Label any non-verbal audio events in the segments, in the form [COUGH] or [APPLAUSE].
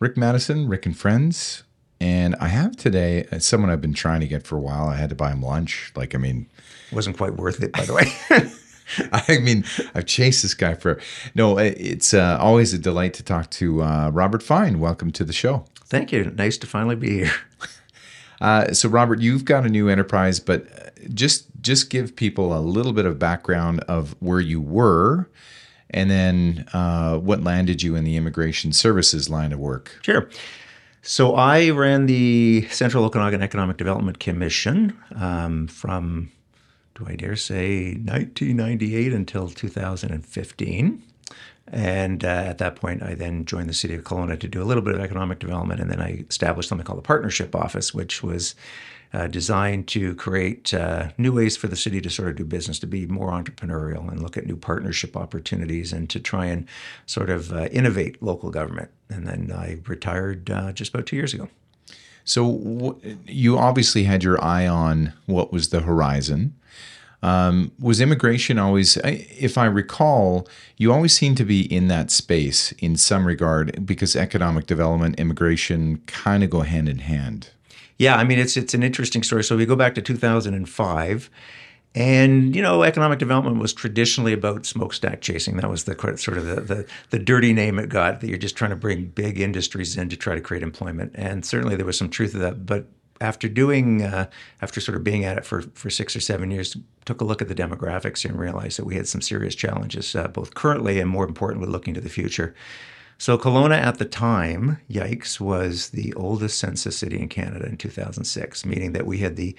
Rick Maddison, Rick and Friends. And I have today uh, someone I've been trying to get for a while. I had to buy him lunch. Like, I mean, wasn't quite worth it, by the way. [LAUGHS] [LAUGHS] I mean, I've chased this guy for. No, it's uh, always a delight to talk to uh, Robert Fine. Welcome to the show. Thank you. Nice to finally be here. [LAUGHS] Uh, so, Robert, you've got a new enterprise, but uh, just just give people a little bit of background of where you were, and then uh, what landed you in the immigration services line of work. Sure. So I ran the Central Okanagan Economic Development Commission um, from, do I dare say, 1998 until 2015. And uh, at that point, I then joined the city of Kelowna to do a little bit of economic development. And then I established something called the Partnership Office, which was uh, designed to create uh, new ways for the city to sort of do business, to be more entrepreneurial and look at new partnership opportunities and to try and sort of uh, innovate local government. And then I retired uh, just about two years ago. So w- you obviously had your eye on what was the horizon. Um, was immigration always, if I recall, you always seem to be in that space in some regard because economic development, immigration kind of go hand in hand. Yeah, I mean it's it's an interesting story. So we go back to 2005, and you know, economic development was traditionally about smokestack chasing. That was the sort of the, the, the dirty name it got. That you're just trying to bring big industries in to try to create employment, and certainly there was some truth to that. But after doing, uh, after sort of being at it for for six or seven years, took a look at the demographics and realized that we had some serious challenges, uh, both currently and more importantly, looking to the future. So Kelowna at the time, yikes, was the oldest census city in Canada in 2006, meaning that we had the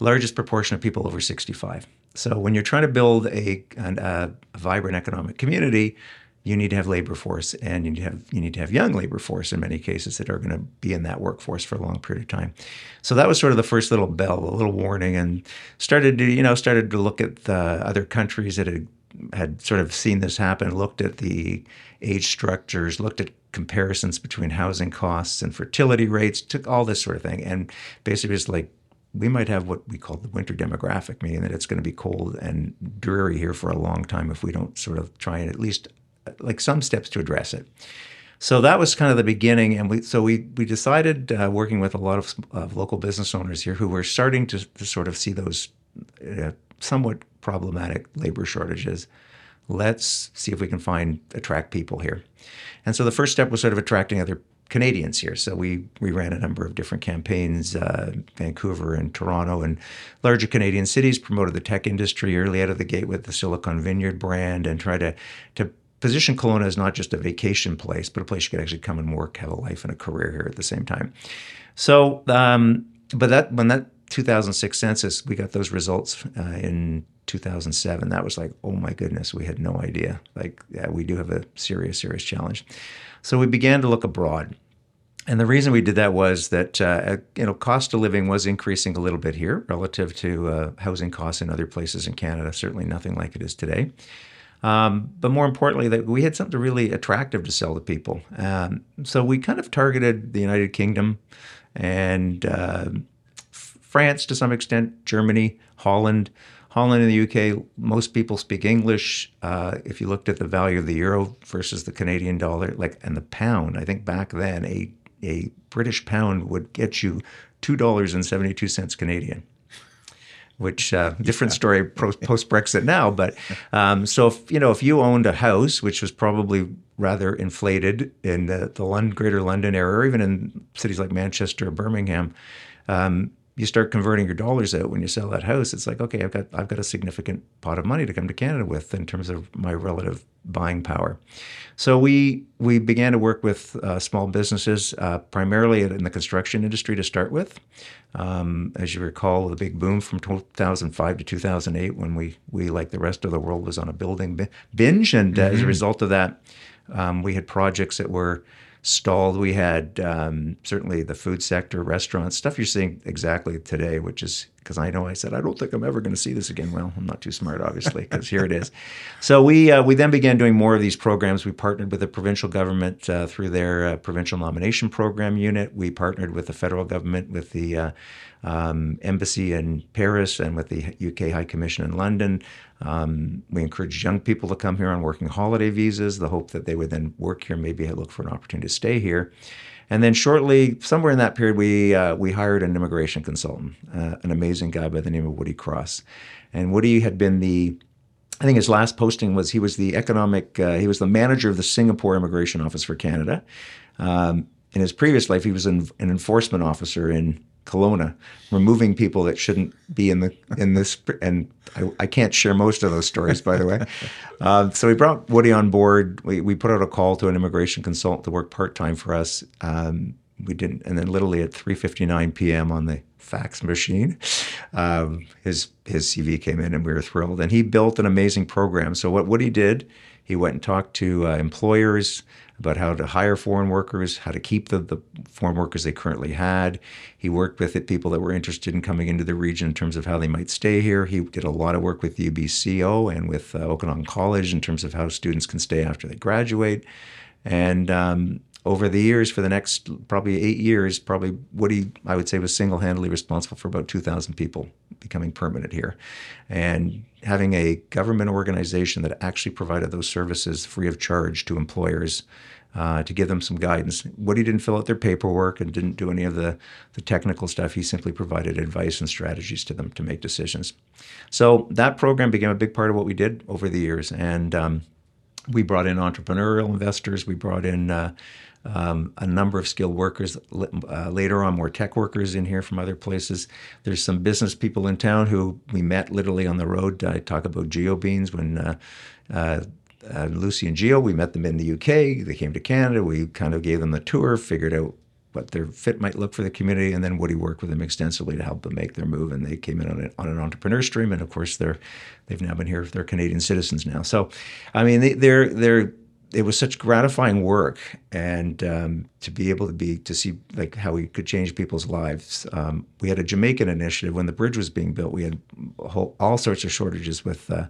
largest proportion of people over 65. So when you're trying to build a, a, a vibrant economic community, you need to have labor force and you need to have you need to have young labor force in many cases that are going to be in that workforce for a long period of time. So that was sort of the first little bell, a little warning, and started to you know started to look at the other countries that had had sort of seen this happen, looked at the age structures, looked at comparisons between housing costs and fertility rates, took all this sort of thing, and basically was like, we might have what we call the winter demographic, meaning that it's going to be cold and dreary here for a long time if we don't sort of try and at least like some steps to address it. So that was kind of the beginning, and we so we we decided, uh, working with a lot of, of, local business owners here, who were starting to, to sort of see those uh, somewhat problematic labor shortages. Let's see if we can find attract people here. And so the first step was sort of attracting other Canadians here. So we we ran a number of different campaigns, uh, Vancouver and Toronto and larger Canadian cities. Promoted the tech industry early out of the gate with the Silicon Vineyard brand, and try to to position Kelowna as not just a vacation place, but a place you could actually come and work, have a life and a career here at the same time. So, um, but that when that 2006 census, we got those results uh, in 2007. That was like, oh my goodness, we had no idea. Like, yeah, we do have a serious, serious challenge. So we began to look abroad. And the reason we did that was that uh, you know cost of living was increasing a little bit here relative to uh, housing costs in other places in Canada. Certainly nothing like it is today. Um, but more importantly, that we had something really attractive to sell to people. Um, so we kind of targeted the United Kingdom and uh, France to some extent, Germany, Holland. Holland and the UK, most people speak English. Uh, if you looked at the value of the euro versus the Canadian dollar, like and the pound, I think back then a a British pound would get you two dollars and seventy two cents Canadian which uh, different story post Brexit now. But um, so if you know if you owned a house, which was probably rather inflated in the, the London, Greater London area, or even in cities like Manchester or Birmingham, um, you start converting your dollars out when you sell that house. It's like, okay, I've got I've got a significant pot of money to come to Canada with in terms of my relative buying power. So we we began to work with uh, small businesses, uh, primarily in the construction industry to start with. Um, as you recall, the big boom from 2005 to 2008, when we we like the rest of the world was on a building binge, and mm-hmm. as a mm-hmm. result of that, um, we had projects that were stalled. We had um, certainly the food sector, restaurants, stuff you're seeing exactly today, which is because I know I said I don't think I'm ever going to see this again. Well, I'm not too smart, obviously, because here it is. So we uh, we then began doing more of these programs. We partnered with the provincial government uh, through their uh, provincial nomination program unit. We partnered with the federal government with the uh, um, embassy in Paris and with the UK High Commission in London. Um, we encourage young people to come here on working holiday visas, the hope that they would then work here, maybe look for an opportunity to stay here. And then shortly, somewhere in that period, we uh, we hired an immigration consultant, uh, an amazing guy by the name of Woody Cross. And Woody had been the I think his last posting was he was the economic, uh, he was the manager of the Singapore Immigration Office for Canada. Um, in his previous life, he was an, an, enforcement officer in Kelowna, removing people that shouldn't be in the in this. And I, I can't share most of those stories, by the way. [LAUGHS] Uh, so we brought Woody on board. We, we put out a call to an immigration consultant to work part time for us. Um, we didn't, and then literally at 3:59 p.m. on the fax machine. Um, his his CV came in, and we were thrilled. And he built an amazing program. So what he did, he went and talked to uh, employers about how to hire foreign workers, how to keep the, the foreign workers they currently had. He worked with it, people that were interested in coming into the region in terms of how they might stay here. He did a lot of work with UBCO and with uh, Okanagan College in terms of how students can stay after they graduate. And um, over the years, for the next probably eight years, probably Woody, I would say, was single handedly responsible for about 2,000 people becoming permanent here. And having a government organization that actually provided those services free of charge to employers. Uh, to give them some guidance. Woody didn't fill out their paperwork and didn't do any of the, the technical stuff. He simply provided advice and strategies to them to make decisions. So that program became a big part of what we did over the years. And um, we brought in entrepreneurial investors. We brought in uh, um, a number of skilled workers. Uh, later on, more tech workers in here from other places. There's some business people in town who we met literally on the road. I talk about geo beans when uh, uh, uh, Lucy and Geo, we met them in the UK. They came to Canada. We kind of gave them the tour, figured out what their fit might look for the community, and then Woody worked with them extensively to help them make their move. And they came in on, on an entrepreneur stream, and of course they're they've now been here. They're Canadian citizens now. So, I mean, they, they're they're it was such gratifying work and um, to be able to be to see like how we could change people's lives. Um, we had a jamaican initiative. When the bridge was being built we had whole, all sorts of shortages with uh,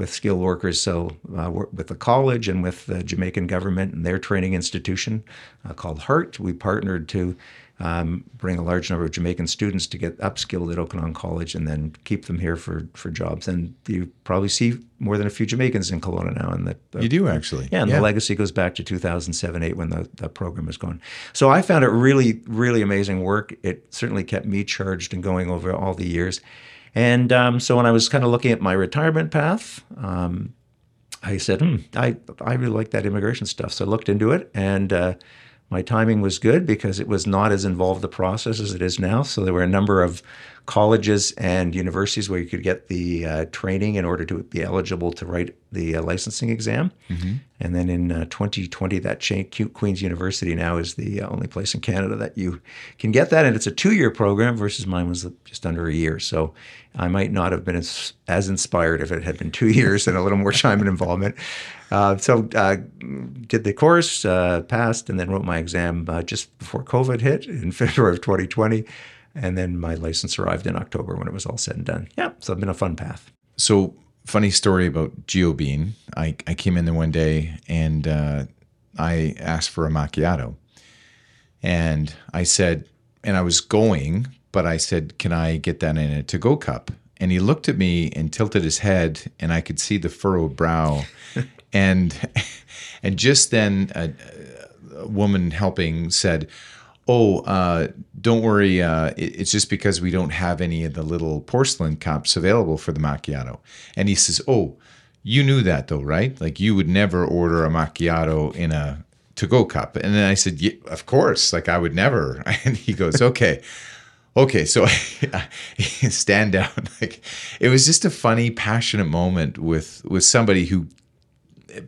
with skilled workers so uh, with the college and with the jamaican government and their training institution uh, called HEART we partnered to um, bring a large number of Jamaican students to get upskilled at Okanagan College and then keep them here for, for jobs. And you probably see more than a few Jamaicans in Kelowna now. And that you do actually, yeah. And yeah. the legacy goes back to 2007, eight when the, the program was going. So I found it really, really amazing work. It certainly kept me charged and going over all the years. And um, so when I was kind of looking at my retirement path, um, I said, hmm, I, I really like that immigration stuff. So I looked into it and uh, my timing was good because it was not as involved the process as it is now. So there were a number of colleges and universities where you could get the uh, training in order to be eligible to write the uh, licensing exam. Mm-hmm. And then in uh, 2020, that chain, Queen's University now is the uh, only place in Canada that you can get that. And it's a two year program versus mine was just under a year. So I might not have been as, as inspired if it had been two [LAUGHS] years and a little more time and involvement. Uh, so uh, did the course, uh, passed, and then wrote my exam uh, just before COVID hit in [LAUGHS] February of 2020. And then my license arrived in October when it was all said and done. Yeah, so it's been a fun path. So funny story about GeoBean. I, I came in there one day and uh, I asked for a macchiato. And I said, and I was going, but I said, can I get that in a to go cup? And he looked at me and tilted his head, and I could see the furrowed brow. [LAUGHS] and [LAUGHS] and just then, a, a woman helping said, "Oh, uh, don't worry. Uh, it, it's just because we don't have any of the little porcelain cups available for the macchiato." And he says, "Oh, you knew that though, right? Like you would never order a macchiato in a to-go cup." And then I said, yeah, "Of course. Like I would never." [LAUGHS] And he goes, "Okay." okay so [LAUGHS] stand down [LAUGHS] like it was just a funny passionate moment with with somebody who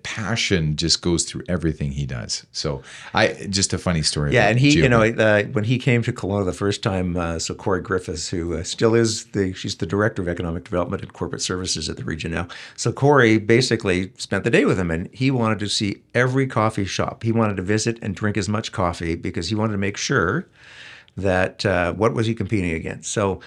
passion just goes through everything he does. So I just a funny story. Yeah, and he, you know, uh, when he came to Kelowna the first time, uh, so Corie Griffiths, who uh, still is the, she's the director of economic development and corporate services at the region now. So Corey basically spent the day with him, and he wanted to see every coffee shop. He wanted to visit and drink as much coffee because he wanted to make sure that uh, what was he competing against. So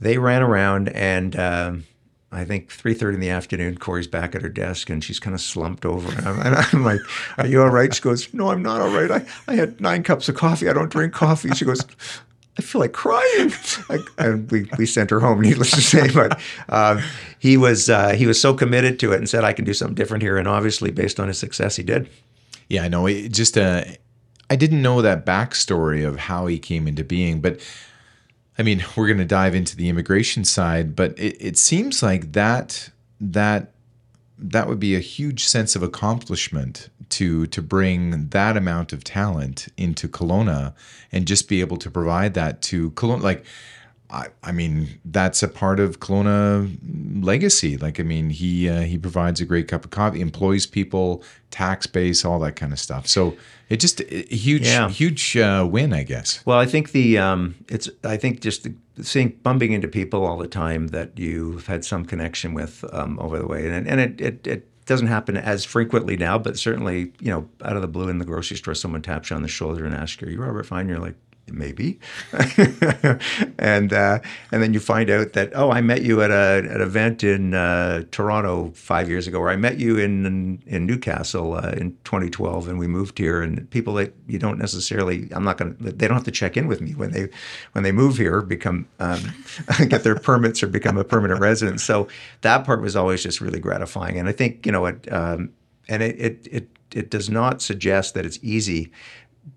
they ran around and. Um, I think 3.30 in the afternoon, Corie's back at her desk and she's kind of slumped over. And I'm, and I'm, like, are you all right? She goes, no, I'm not all right. I, I had nine cups of coffee. I don't drink coffee. She goes, I feel like crying. and we, we sent her home, needless to say. But uh, he was uh, he was so committed to it and said, I can do something different here. And obviously, based on his success, he did. Yeah, I know. Just uh, I didn't know that backstory of how he came into being, but I mean, we're going to dive into the immigration side, but it, it seems like that that that would be a huge sense of accomplishment to to bring that amount of talent into Kelowna and just be able to provide that to Kelowna. Like, I, I mean, that's a part of Kelowna legacy. Like, I mean, he uh, he provides a great cup of coffee, employs people, tax base, all that kind of stuff. So it just a huge Yeah. huge uh, win, I guess. Well, I think the um, it's I think just the, seeing bumping into people all the time that you've had some connection with um, over the way, and and it, it it doesn't happen as frequently now, but certainly you know out of the blue in the grocery store, someone taps you on the shoulder and asks you, "Are you Robert Fine?" You're like. Maybe, [LAUGHS] and uh, and then you find out that oh, I met you at a at an event in uh, Toronto five years ago, or I met you in in Newcastle uh, in 2012, and we moved here. And people that you don't necessarily, I'm not going to, they don't have to check in with me when they when they move here, become um, [LAUGHS] get their permits or become a permanent resident. So that part was always just really gratifying. And I think you know it, um, and it it it it does not suggest that it's easy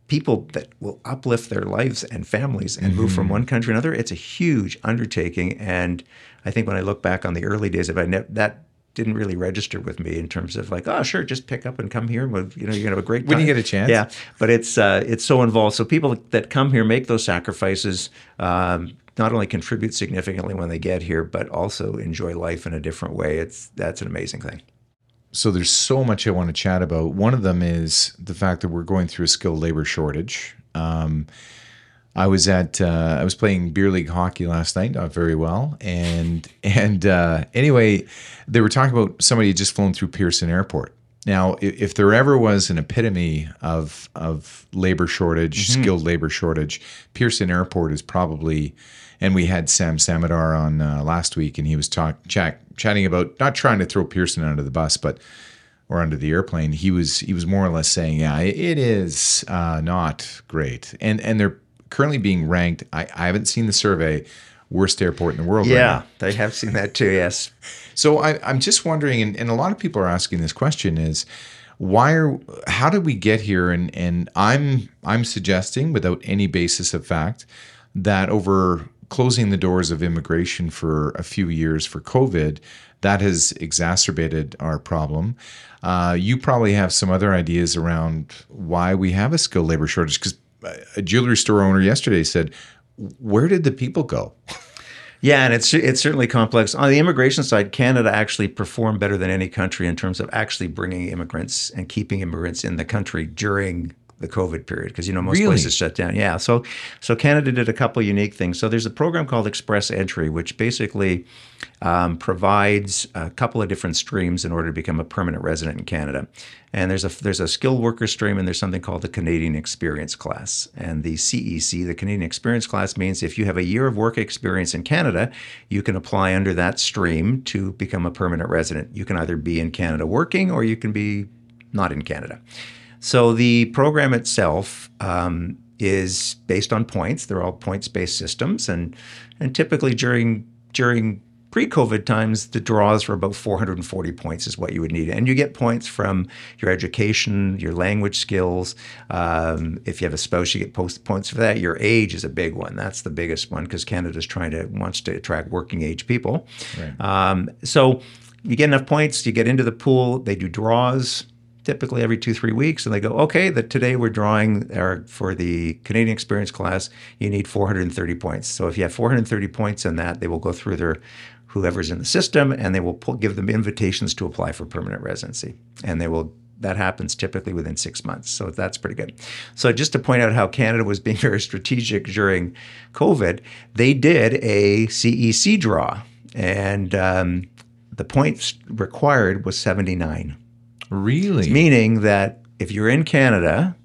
people that will uplift their lives and families and move from one country to another. It's a huge undertaking, and I think when I look back on the early days of it, ne- that didn't really register with me in terms of like, oh, sure, just pick up and come here. and we'll- You know, you're gonna have a great When you get a chance. Yeah, but it's uh, it's so involved. So people that come here make those sacrifices. Um, not only contribute significantly when they get here, but also enjoy life in a different way. It's that's an amazing thing. So there's so much I want to chat about. One of them is the fact that we're going through a skilled labor shortage. Um, I was at uh, I was playing beer league hockey last night, not very well, and [LAUGHS] and uh, anyway, they were talking about somebody had just flown through Pearson Airport. Now, if there ever was an epitome of of labor shortage, skilled labor shortage, Pearson Airport is probably. And we had Sam Samaddar on uh, last week, and he was talk, chat, chatting about not trying to throw Pearson under the bus, but or under the airplane, he was he was more or less saying, yeah, it is uh, not great, and and they're currently being ranked. I, I haven't seen the survey, worst airport in the world. Yeah, now. they have seen that too. Yes. [LAUGHS] So I, I'm just wondering, and, and a lot of people are asking this question: is why are how did we get here? And and I'm I'm suggesting, without any basis of fact, that over closing the doors of immigration for a few years for COVID, that has exacerbated our problem. Uh, you probably have some other ideas around why we have a skilled labor shortage. Because a jewelry store owner yesterday said, "Where did the people go?" [LAUGHS] Yeah, and it's it's certainly complex. On the immigration side, Canada actually performed better than any country in terms of actually bringing immigrants and keeping immigrants in the country during the COVID period because you know most Really? places shut down. Yeah, so so Canada did a couple unique things. So there's a program called Express Entry, which basically um, provides a couple of different streams in order to become a permanent resident in Canada. And there's a there's a skilled worker stream, and there's something called the Canadian Experience Class. And the CEC, the Canadian Experience Class, means if you have a year of work experience in Canada, you can apply under that stream to become a permanent resident. You can either be in Canada working, or you can be not in Canada. So the program itself um, is based on points. They're all points-based systems, and and typically during during pre-COVID times, the draws were about 440 points is what you would need, and you get points from your education, your language skills. Um, if you have a spouse, you get post points for that. Your age is a big one. That's the biggest one because Canada's trying to wants to attract working age people. Um, so you get enough points, you get into the pool. They do draws typically every two three weeks and they go okay that today we're drawing our, for the canadian experience class you need 430 points. So if you have 430 points in that they will go through their whoever's in the system and they will pull, give them invitations to apply for permanent residency. And they will that happens typically within six months. So that's pretty good. So just to point out how canada was being [LAUGHS] very strategic during covid they did a cec draw and um, the points required was 79 Really? meaning that if you're in Canada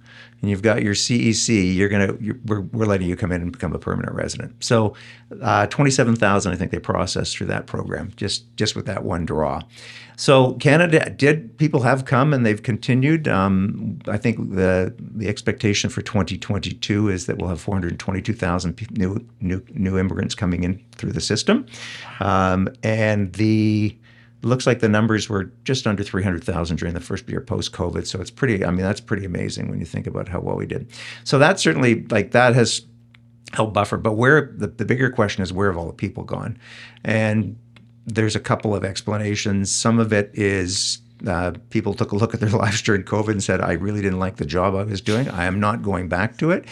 and you've got your CEC, you're gonna you're, we're, we're letting you come in and become a permanent resident. So, uh, twenty-seven thousand, I think they processed through that program just just with that one draw. So Canada did people have come and they've continued. Um, I think the the expectation for 2022 is that we'll have 422,000 new new new immigrants coming in through the system, um, and the looks like the numbers were just under 300,000 during the first year post COVID. So it's pretty, I mean, that's pretty amazing when you think about how well we did. So that certainly, like, that has helped buffer. But where the, the bigger question is, where have all the people gone? And there's a couple of explanations. Some of it is uh, people took a look at their [LAUGHS] lives during COVID and said, I really didn't like the job I was doing. I am not going back to it.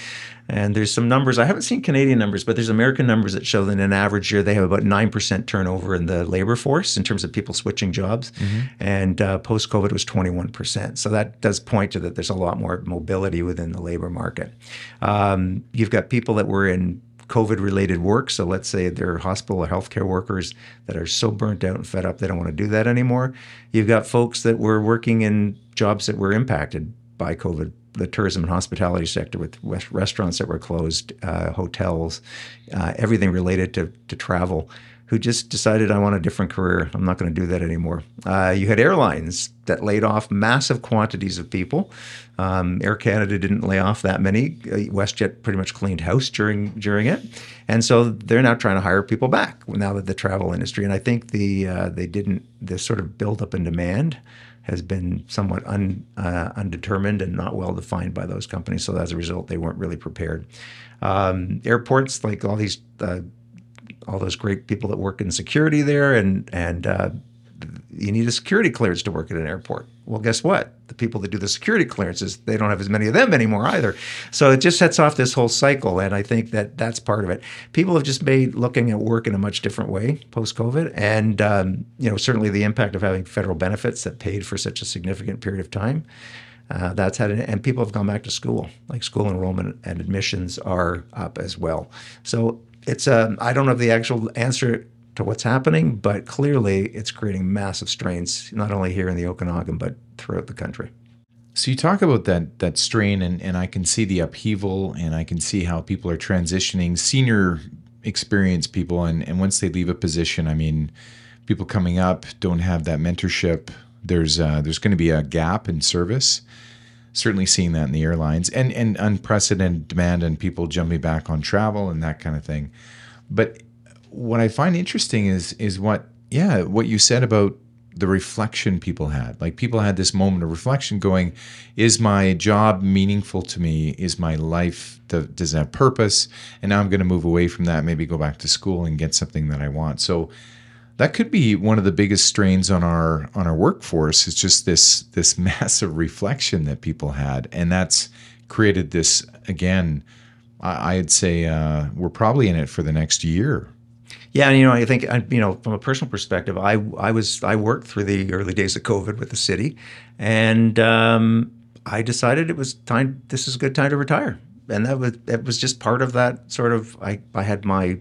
And there's some numbers, I haven't seen Canadian numbers, but there's American numbers that show that in an average year, they have about 9% turnover in the labor force in terms of people switching jobs. Mm-hmm. And uh, post COVID was 21%. So that does point to that there's a lot more mobility within the labor market. Um, you've got people that were in COVID related work. So let's say they're hospital or healthcare workers that are so burnt out and fed up they don't want to do that anymore. You've got folks that were working in jobs that were impacted by COVID. The tourism and hospitality sector with restaurants that were closed, uh, hotels, uh, everything related to, to travel who just decided I want a different career. I'm not going to do that anymore. Uh, you had airlines that laid off massive quantities of people. Um, Air Canada didn't lay off that many. Uh, WestJet pretty much cleaned house during during it, and so they're now trying to hire people back now that the travel industry. And I think the uh, they didn't this sort of buildup in demand has been somewhat un, uh, undetermined and not well defined by those companies. So as a result, they weren't really prepared. Um, airports, like all these uh, all those great people that work in security there, and and uh, you need a security clearance to work at an airport. Well, guess what? The people that do the security clearances, they don't have as many of them anymore either. So it just sets off this whole cycle, and I think that that's part of it. People have just made looking at work in a much different way post COVID, and um, you know certainly the impact of having federal benefits that paid for such a significant period of time. Uh, that's had an, and people have gone back to school. Like school enrollment and admissions are up as well. So it's um, I don't have the actual answer to what's happening, but clearly it's creating massive strains not only here in the Okanagan but throughout the country. So you talk about that that strain, and, and I can see the upheaval, and I can see how people are transitioning. Senior experienced people, and, and once they leave a position, I mean, people coming up don't have that mentorship. There's uh, there's going to be a gap in service. Certainly seeing that in the airlines, and and unprecedented demand and people jumping back on travel and that kind of thing. But what I find interesting is is what yeah what you said about the reflection people had. Like people had this moment of reflection going, is my job meaningful to me? Is my life, does it have purpose? And now I'm going to move away from that, maybe go back to school and get something that I want. So that could be one of the biggest strains on our on our workforce. is just this this [LAUGHS] massive reflection that people had. And that's created this again, I'd say uh, we're probably in it for the next year yeah, and you know, I think you know, from a personal perspective, I I was I worked through the early days of COVID with the city, and um, I decided it was time. This is a good time to retire, and that was it was just part of that sort of. I I had my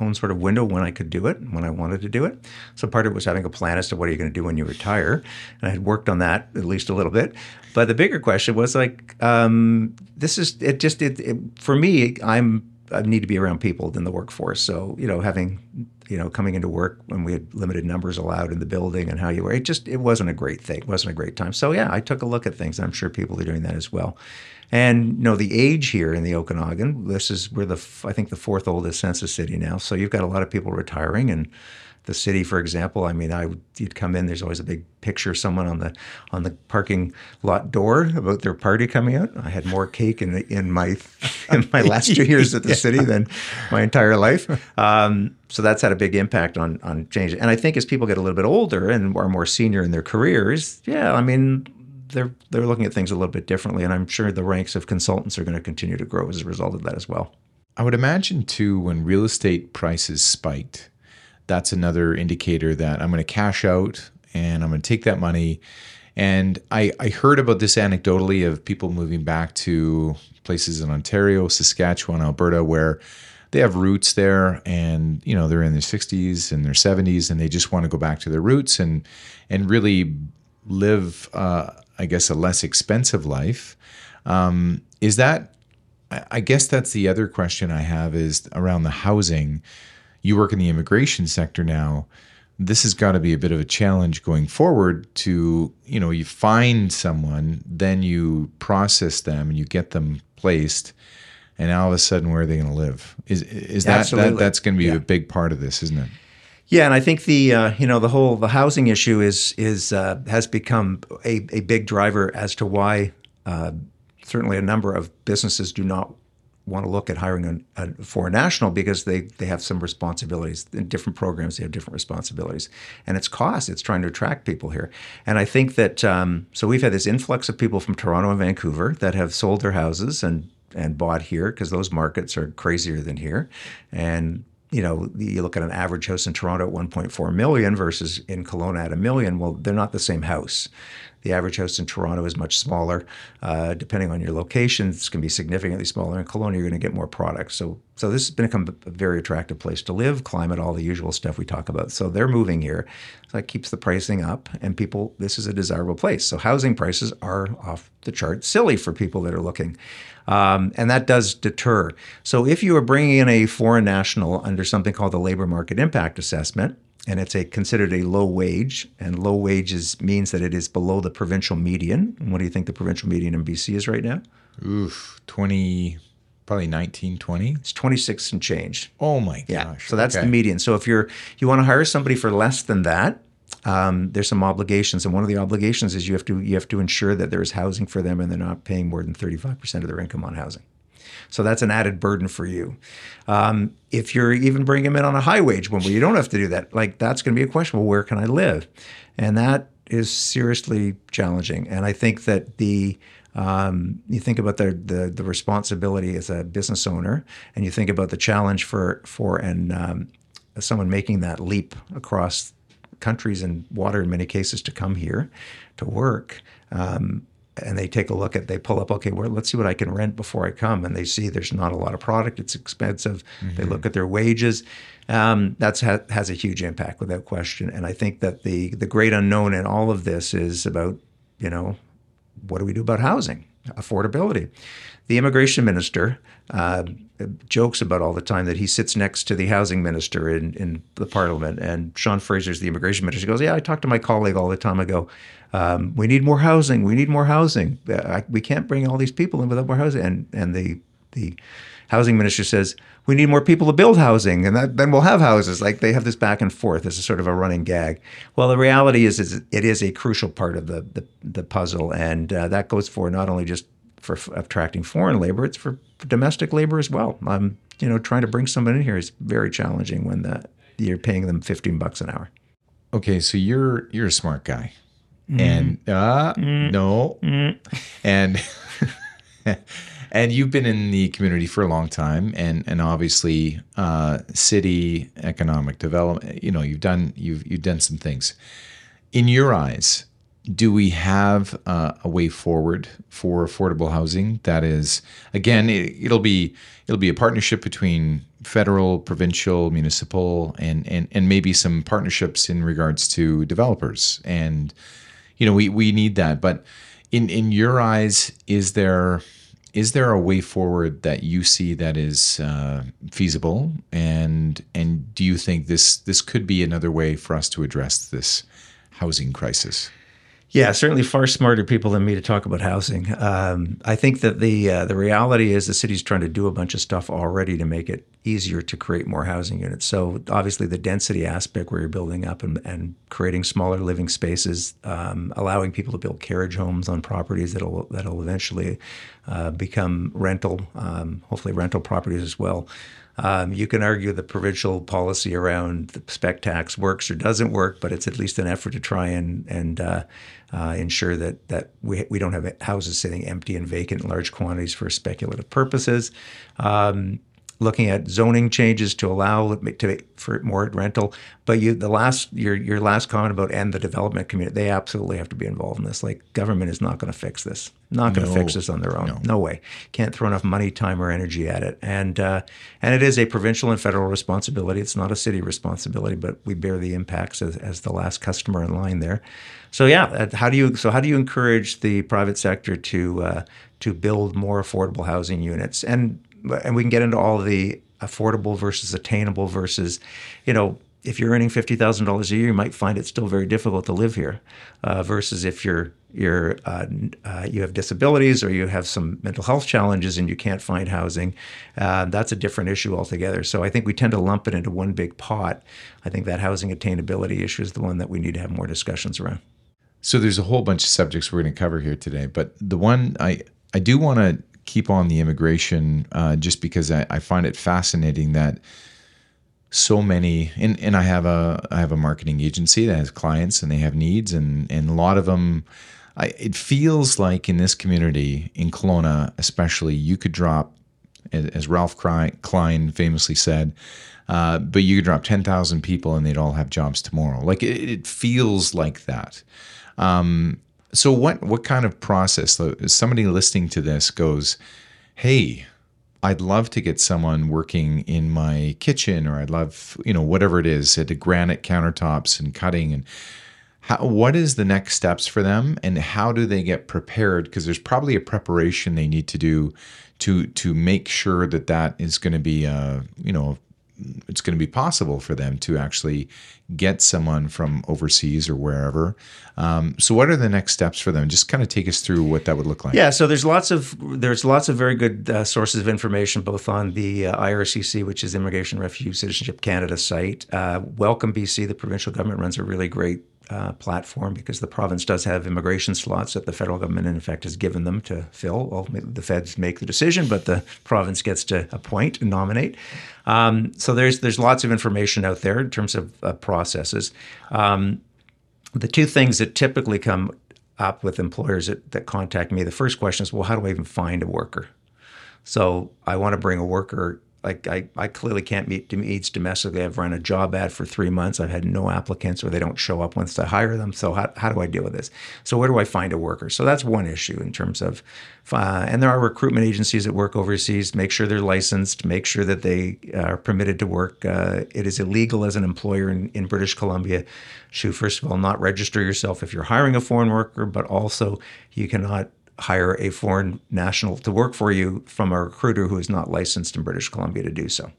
own sort of window when I could do it, when I wanted to do it. So part of it was having a plan as to what are you going to do when you retire, and I had worked on that at least a little bit. But the bigger question was like, um, this is it. Just it, it for me. I'm I need to be around people in the workforce. So, you know, having, you know, coming into work when we had limited numbers allowed in the building and how you were, it just, it wasn't a great thing. It wasn't a great time. So, yeah, I took a look at things. I'm sure people are doing that as well. And, you know, the age here in the Okanagan, this is, we're the, I think, the fourth oldest census city now. So you've got a lot of people retiring and, the city, for example. I mean, I you'd come in. There's always a big picture of someone on the on the parking lot door about their party coming out. I had more cake in the, in my [LAUGHS] in my last two years at the [LAUGHS] yeah. city than my entire life. Um, so that's had a big impact on on change. And I think as people get a little bit older and are more senior in their careers, yeah, I mean. They're, they're looking at things a little bit differently, and I'm sure the ranks of consultants are going to continue to grow as a result of that as well. I would imagine too when real estate prices spiked, that's another indicator that I'm going to cash out and I'm going to take that money. And I, I heard about this anecdotally of people moving back to places in Ontario, Saskatchewan, Alberta, where they have roots there and you know they're in their 60s and their 70s and they just want to go back to their roots and and really live uh, i guess a less expensive life. Um, is that i guess that's the other question i have is around the housing. You work in the immigration sector now. This has got to be a bit of a challenge going forward to you know you find someone then you process them and you get them placed and now all of a sudden where are they going to live? Is is that, that that's going to be yeah. a big part of this isn't it Yeah, and I think the uh, you know the whole the housing issue is is uh, has become a, a big driver as to why uh, certainly a number of businesses do not want to look at hiring a, a foreign national because they, they have some responsibilities in different programs they have different responsibilities. And it's cost it's trying to attract people here. And i think that um, so we've had this influx of people from toronto and vancouver that have sold their houses and and bought here because those markets are crazier than here. And you know, you look at an average house in Toronto at 1.4 million versus in Kelowna at a million. Well, they're not the same house. The average house in Toronto is much smaller. Uh, depending on your location, it's going to be significantly smaller. In Kelowna, you're going to get more products. So, so this has become a very attractive place to live. Climate, all the usual stuff we talk about. So they're moving here. So that keeps the pricing up, and people. This is a desirable place. So housing prices are off the chart, silly for people that are looking. Um, and that does deter. So if you are bringing in a foreign national under something called the labor market impact assessment, and it's a considered a low wage, and low wages means that it is below the provincial median. And what do you think the provincial median in BC is right now? Oof, 20, probably 19, 20. It's 26 and change. Oh my gosh. Yeah. So that's Okay. the median. So if you're you want to hire somebody for less than that, um, there's some obligations, and one of the obligations is you have to you have to ensure that there is housing for them, and they're not paying more than 35 percent of their income on housing. So that's an added burden for you. Um, if you're even bringing them in on a high wage one where you don't have to do that, like that's going to be a question. Well, where can I live? And that is seriously challenging. And I think that the um, you think about the, the the responsibility as a business owner, and you think about the challenge for for and um, someone making that leap across countries and water in many cases to come here to work. Um, and they take a look at, they pull up, okay, well, let's see what I can rent before I come. And they see there's not a lot of product, it's expensive. They look at their wages. Um, that's ha- has a huge impact without question. And I think that the the great unknown in all of this is about, you know, what do we do about housing, affordability? The immigration minister uh, jokes about all the time that he sits next to the housing minister in, in the parliament. And Sean Fraser's the immigration minister. He goes, Yeah, I talk to my colleague all the time. I go, um, We need more housing. We need more housing. Uh, I, we can't bring all these people in without more housing. And, and the, the housing minister says, we need more people to build housing, and that, then we'll have houses. Like they have this back and forth as a sort of a running gag. Well, the reality is, is it is a crucial part of the the, the puzzle, and uh, that goes for not only just for f- attracting foreign labor, it's for, for domestic labor as well. Um, you know, trying to bring someone in here is very challenging when the, you're paying them 15 bucks an hour. Okay, so you're you're a smart guy, and uh, no, and [LAUGHS] and you've been in the community for a long time, and and obviously, uh, city economic development. You know, you've done you've you've done some things. In your eyes, do we have uh, a way forward for affordable housing? That is again it, it'll be it'll be a partnership between federal provincial municipal and and and maybe some partnerships in regards to developers. And you know we we need that. But in in your eyes is there is there a way forward that you see that is uh, feasible? And and do you think this this could be another way for us to address this housing crisis Yeah, certainly far smarter people than me to talk about housing. Um, I think that the uh, the reality is the city's trying to do a bunch of stuff already to make it easier to create more housing units. So obviously the density aspect where you're building up and, and creating smaller living spaces, um, allowing people to build carriage homes on properties that'll that'll eventually uh, become rental, um, hopefully rental properties as well. Um, you can argue the provincial policy around the spec tax works or doesn't work, but it's at least an effort to try and and uh, uh, ensure that that we we don't have houses sitting empty and vacant in large quantities for speculative purposes. Um, looking at zoning changes to allow to for more rental. But you, the last your your last comment about and the development community, they absolutely have to be involved in this. Like government is not going to fix this. Not going to No. fix this on their own. No. No. way. Can't throw enough money, time, or energy at it. And uh, and it is a provincial and federal responsibility. It's not a city responsibility, but we bear the impacts as, as the last customer in line there. So yeah, uh, how do you so how do you encourage the private sector to uh, to build more affordable housing units and and we can get into all the affordable versus attainable versus, you know, if you're earning fifty thousand dollars a year, you might find it still very difficult to live here, uh, versus if you're you're uh, uh, you have disabilities or you have some mental health challenges and you can't find housing. Uh, that's a different issue altogether. So I think we tend to lump it into one big pot. I think that housing attainability issue is the one that we need to have more discussions around. So there's a whole bunch of subjects we're going to cover here today, but the one I I do want to keep on the immigration uh, just because I, I find it fascinating that so many and, and I have a I have a marketing agency that has clients and they have needs and and a lot of them I, it feels like in this community in Kelowna especially you could drop as Ralph Klein famously said uh, but you could drop 10,000 people and they'd all have jobs tomorrow. Like it, it feels like that. Um, so what what kind of process somebody listening to this goes hey I'd love to get someone working in my kitchen, or I'd love, you know, whatever it is, at the granite countertops and cutting. And how, what is the next steps for them, and how do they get prepared? Because there's probably a preparation they need to do to to make sure that that is going to be, a, you know, it's going to be possible for them to actually get someone from overseas or wherever. Um, so, what are the next steps for them? Just kind of take us through what that would look like. Yeah, so there's lots of there's lots of very good uh, sources of information, both on the uh, IRCC, which is Immigration, Refugee, Citizenship Canada site. Uh, Welcome BC, the provincial government runs a really great uh, platform because the province does have immigration slots that the federal government, in effect, has given them to fill. Ultimately, the feds make the decision, but the province gets to appoint and nominate. Um, so there's there's lots of information out there in terms of uh, processes. Um, the two things that typically come up with employers that, that contact me, the first question is, well, how do I even find a worker? So I want to bring a worker like I, I clearly can't meet needs domestically. I've run a job ad for three months. I've had no applicants or they don't show up once I hire them. So how, how do I deal with this? So where do I find a worker? So that's one issue in terms of, uh, and there are recruitment agencies that work overseas. Make sure they're licensed. Make sure that they are permitted to work. Uh, it is illegal as an employer in, in British Columbia to first of all not register yourself if you're hiring a foreign worker, but also you cannot hire a foreign national to work for you from a recruiter who is not licensed in British Columbia to do so.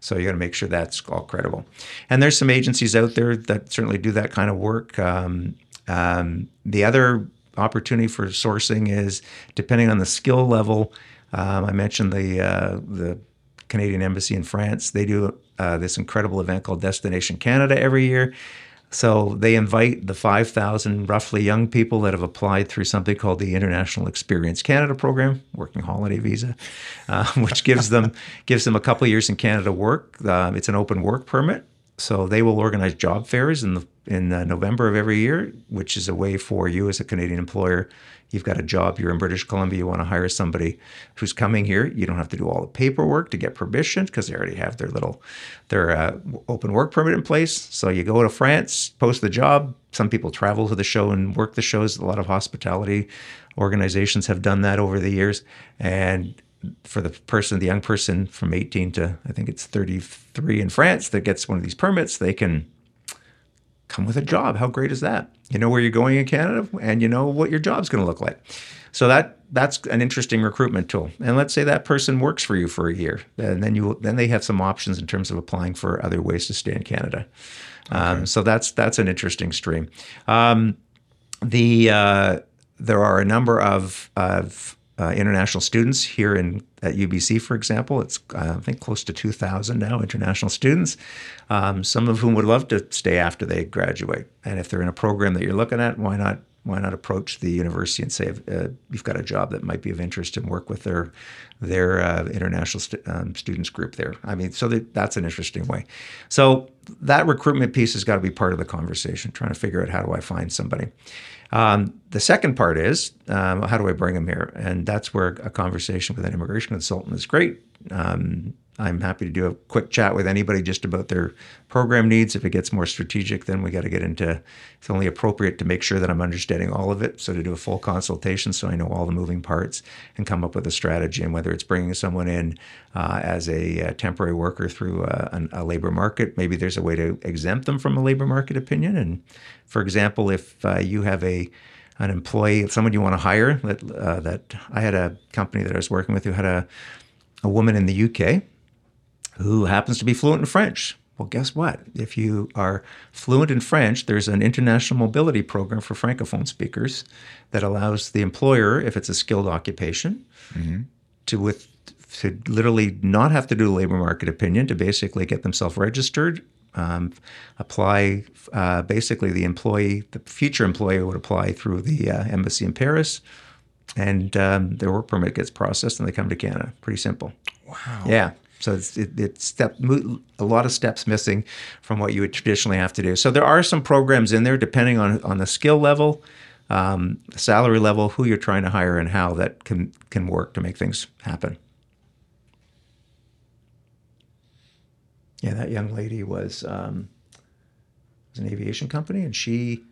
So you got to make sure that's all credible. And there's some agencies out there that certainly do that kind of work. Um, um, the other opportunity for sourcing is depending on the skill level. Um, I mentioned the uh, the Canadian Embassy in France. They do uh, this incredible event called Destination Canada every year. So they invite the 5,000 roughly young people that have applied through something called the International Experience Canada program, working holiday visa, uh, [LAUGHS] which gives them [LAUGHS] gives them a couple years in Canada work. Uh, it's an open work permit, so they will organize job fairs in the in uh, November of every year, which is a way for you as a Canadian employer You've got a job, you're in British Columbia, you want to hire somebody who's coming here. You don't have to do all the paperwork to get permission because they already have their little their uh, open work permit in place. So you go to France, post the job. Some people travel to the show and work the shows. A lot of hospitality organizations have done that over the years. And for the person, the young person from 18 to I think it's 33 in France that gets one of these permits, they can come with a job. How great is that? You know where you're going in Canada and you know what your job's going to look like. So that that's an interesting recruitment tool. And let's say that person works for you for a year, and then you then they have some options in terms of applying for other ways to stay in Canada. Um, okay. Um, so that's that's an interesting stream. Um, the uh, there are a number of of uh, international students here in at UBC, for example. It's uh, I think close to 2,000 now international students, um, some of whom would love to stay after they graduate. And if they're in a program that you're looking at, why not why not approach the university and say uh, you've got a job that might be of interest and work with their their uh, international st- um, students group there. I mean, so that, that's an interesting way. So that recruitment piece has got to be part of the conversation, trying to figure out how do I find somebody. Um, the second part is um, how do I bring them here? And that's where a conversation with an immigration consultant is great. I'm happy to do a quick chat with anybody just about their program needs. If it gets more strategic, then we got to get into it's only appropriate to make sure that I'm understanding all of it. So to do a full consultation so I know all the moving parts and come up with a strategy. And whether it's bringing someone in uh, as a, a, temporary worker through a, a, labor market, maybe there's a way to exempt them from a labor market opinion. And for example, if uh, you have a an employee, someone you want to hire, that uh, that I had a company that I was working with who had a a woman in the UK who happens to be fluent in French. Well, guess what? If you are fluent in French, there's an international mobility program for francophone speakers that allows the employer, if it's a skilled occupation, to with to literally not have to do a labor market opinion to basically get themselves registered. Um, apply uh, basically the employee, the future employee would apply through the uh, embassy in Paris, and um, their work permit gets processed and they come to Canada. Pretty simple. Wow. Yeah. So it's it, it's step a lot of steps missing from what you would traditionally have to do. So there are some programs in there, depending on on the skill level, um, salary level, who you're trying to hire, and how that can can work to make things happen. Yeah, that young lady was um, was an aviation company, and she,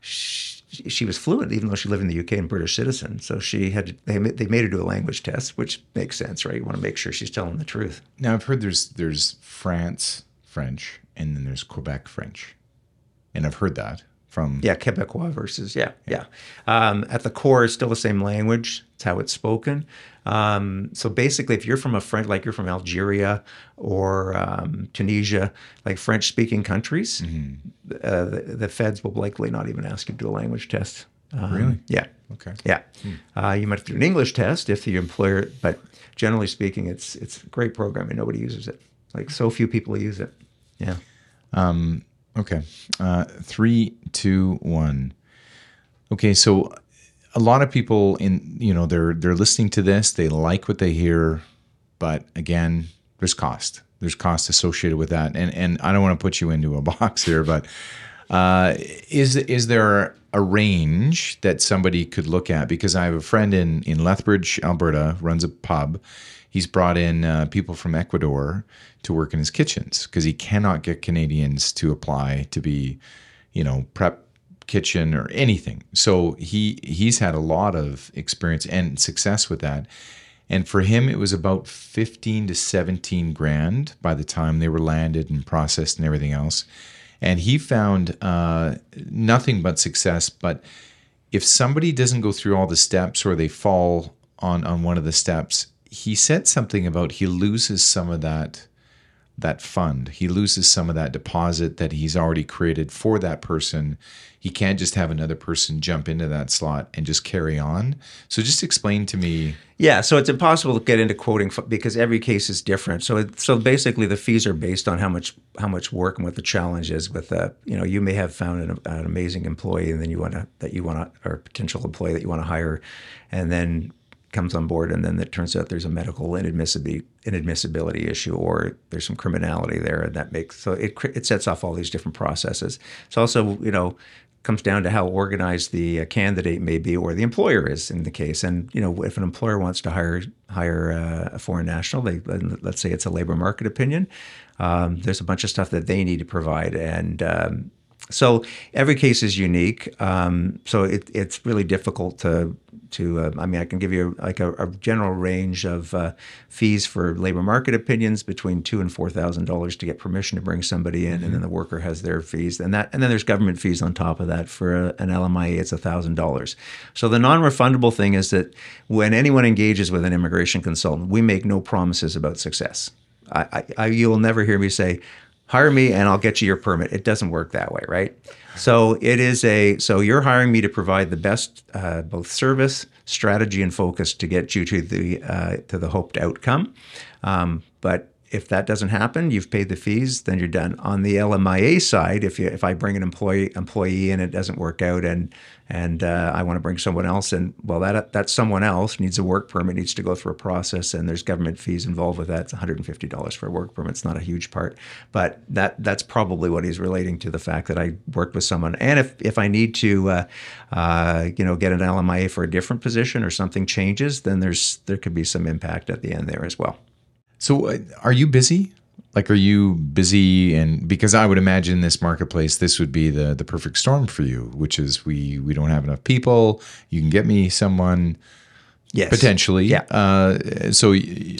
she she was fluent, even though she lived in the UK and British citizen. So she had they they made her do a language test, which makes sense, right? You want to make sure she's telling the truth. Now I've heard there's there's France French and then there's Quebec French, and I've heard that from yeah Quebecois versus yeah yeah. Um, at the core, it's still the same language. It's how it's spoken. Um, so basically, if you're from a French, like you're from Algeria or um, Tunisia, like French-speaking countries, mm-hmm. uh, the, the, feds will likely not even ask you to do a language test. Um, really? Yeah. Okay. Yeah. Hmm. Uh, you might have to do an English test if the employer, but generally speaking, it's it's a great program and nobody uses it. Like so few people use it. Yeah. Um, okay. Uh, three, two, one. Okay, so a lot of people in you know they're they're listening to this they like what they hear but again there's cost there's cost associated with that and and i don't want to put you into a [LAUGHS] box here but uh, is is there a range that somebody could look at because i have a friend in in lethbridge alberta runs a pub he's brought in uh, people from ecuador to work in his kitchens because he cannot get canadians to apply to be you know prep kitchen or anything. So he he's had a lot of experience and success with that. And for him, it was about 15 to 17 grand by the time they were landed and processed and everything else. And he found uh, nothing but success. But if somebody doesn't go through all the steps or they fall on, on one of the steps, he said something about he loses some of that that fund. He loses some of that deposit that he's already created for that person. He can't just have another person jump into that slot and just carry on. So just explain to me. Yeah, so it's impossible to get into quoting because every case is different. So it, so basically the fees are based on how much how much work and what the challenge is with that. You know, you may have found an, an amazing employee and then you want to that you want to or potential employee that you want to hire and then comes on board and then it turns out there's a medical inadmissibility, inadmissibility issue or there's some criminality there and that makes so it it sets off all these different processes. It's also you know comes down to how organized the uh, candidate may be or the employer is in the case. And you know if an employer wants to hire hire uh, a foreign national they let's say it's a labor market opinion um, there's a bunch of stuff that they need to provide. And um, so every case is unique. Um, so it, it's really difficult to to. Uh, I mean, I can give you like a, a general range of uh, fees for labor market opinions between two and four thousand dollars to get permission to bring somebody in, mm-hmm. and then the worker has their fees, and that and then there's government fees on top of that. For a, an LMIA, it's thousand dollars. So the non-refundable thing is that when anyone engages with an immigration consultant, we make no promises about success. I, I, you'll never hear me say, hire me and I'll get you your permit. It doesn't work that way, right? So it is a so you're hiring me to provide the best uh, both service, strategy, and focus to get you to the uh, to the hoped outcome. Um, but if that doesn't happen, you've paid the fees, then you're done. On the LMIA side, if you if I bring an employee employee and it doesn't work out, and and uh, I want to bring someone else in, well, that that someone else needs a work permit, needs to go through a process, and there's government fees involved with that. It's $150 for a work permit. It's not a huge part, but that that's probably what he's relating to the fact that I worked with someone. And if if I need to, uh, uh, you know, get an LMIA for a different position or something changes, then there's there could be some impact at the end there as well. So, uh, are you busy? Like, are you busy? And because I would imagine this marketplace, this would be the the perfect storm for you, which is we we don't have enough people. You can get me someone. Yes. Potentially. Yeah. Uh, so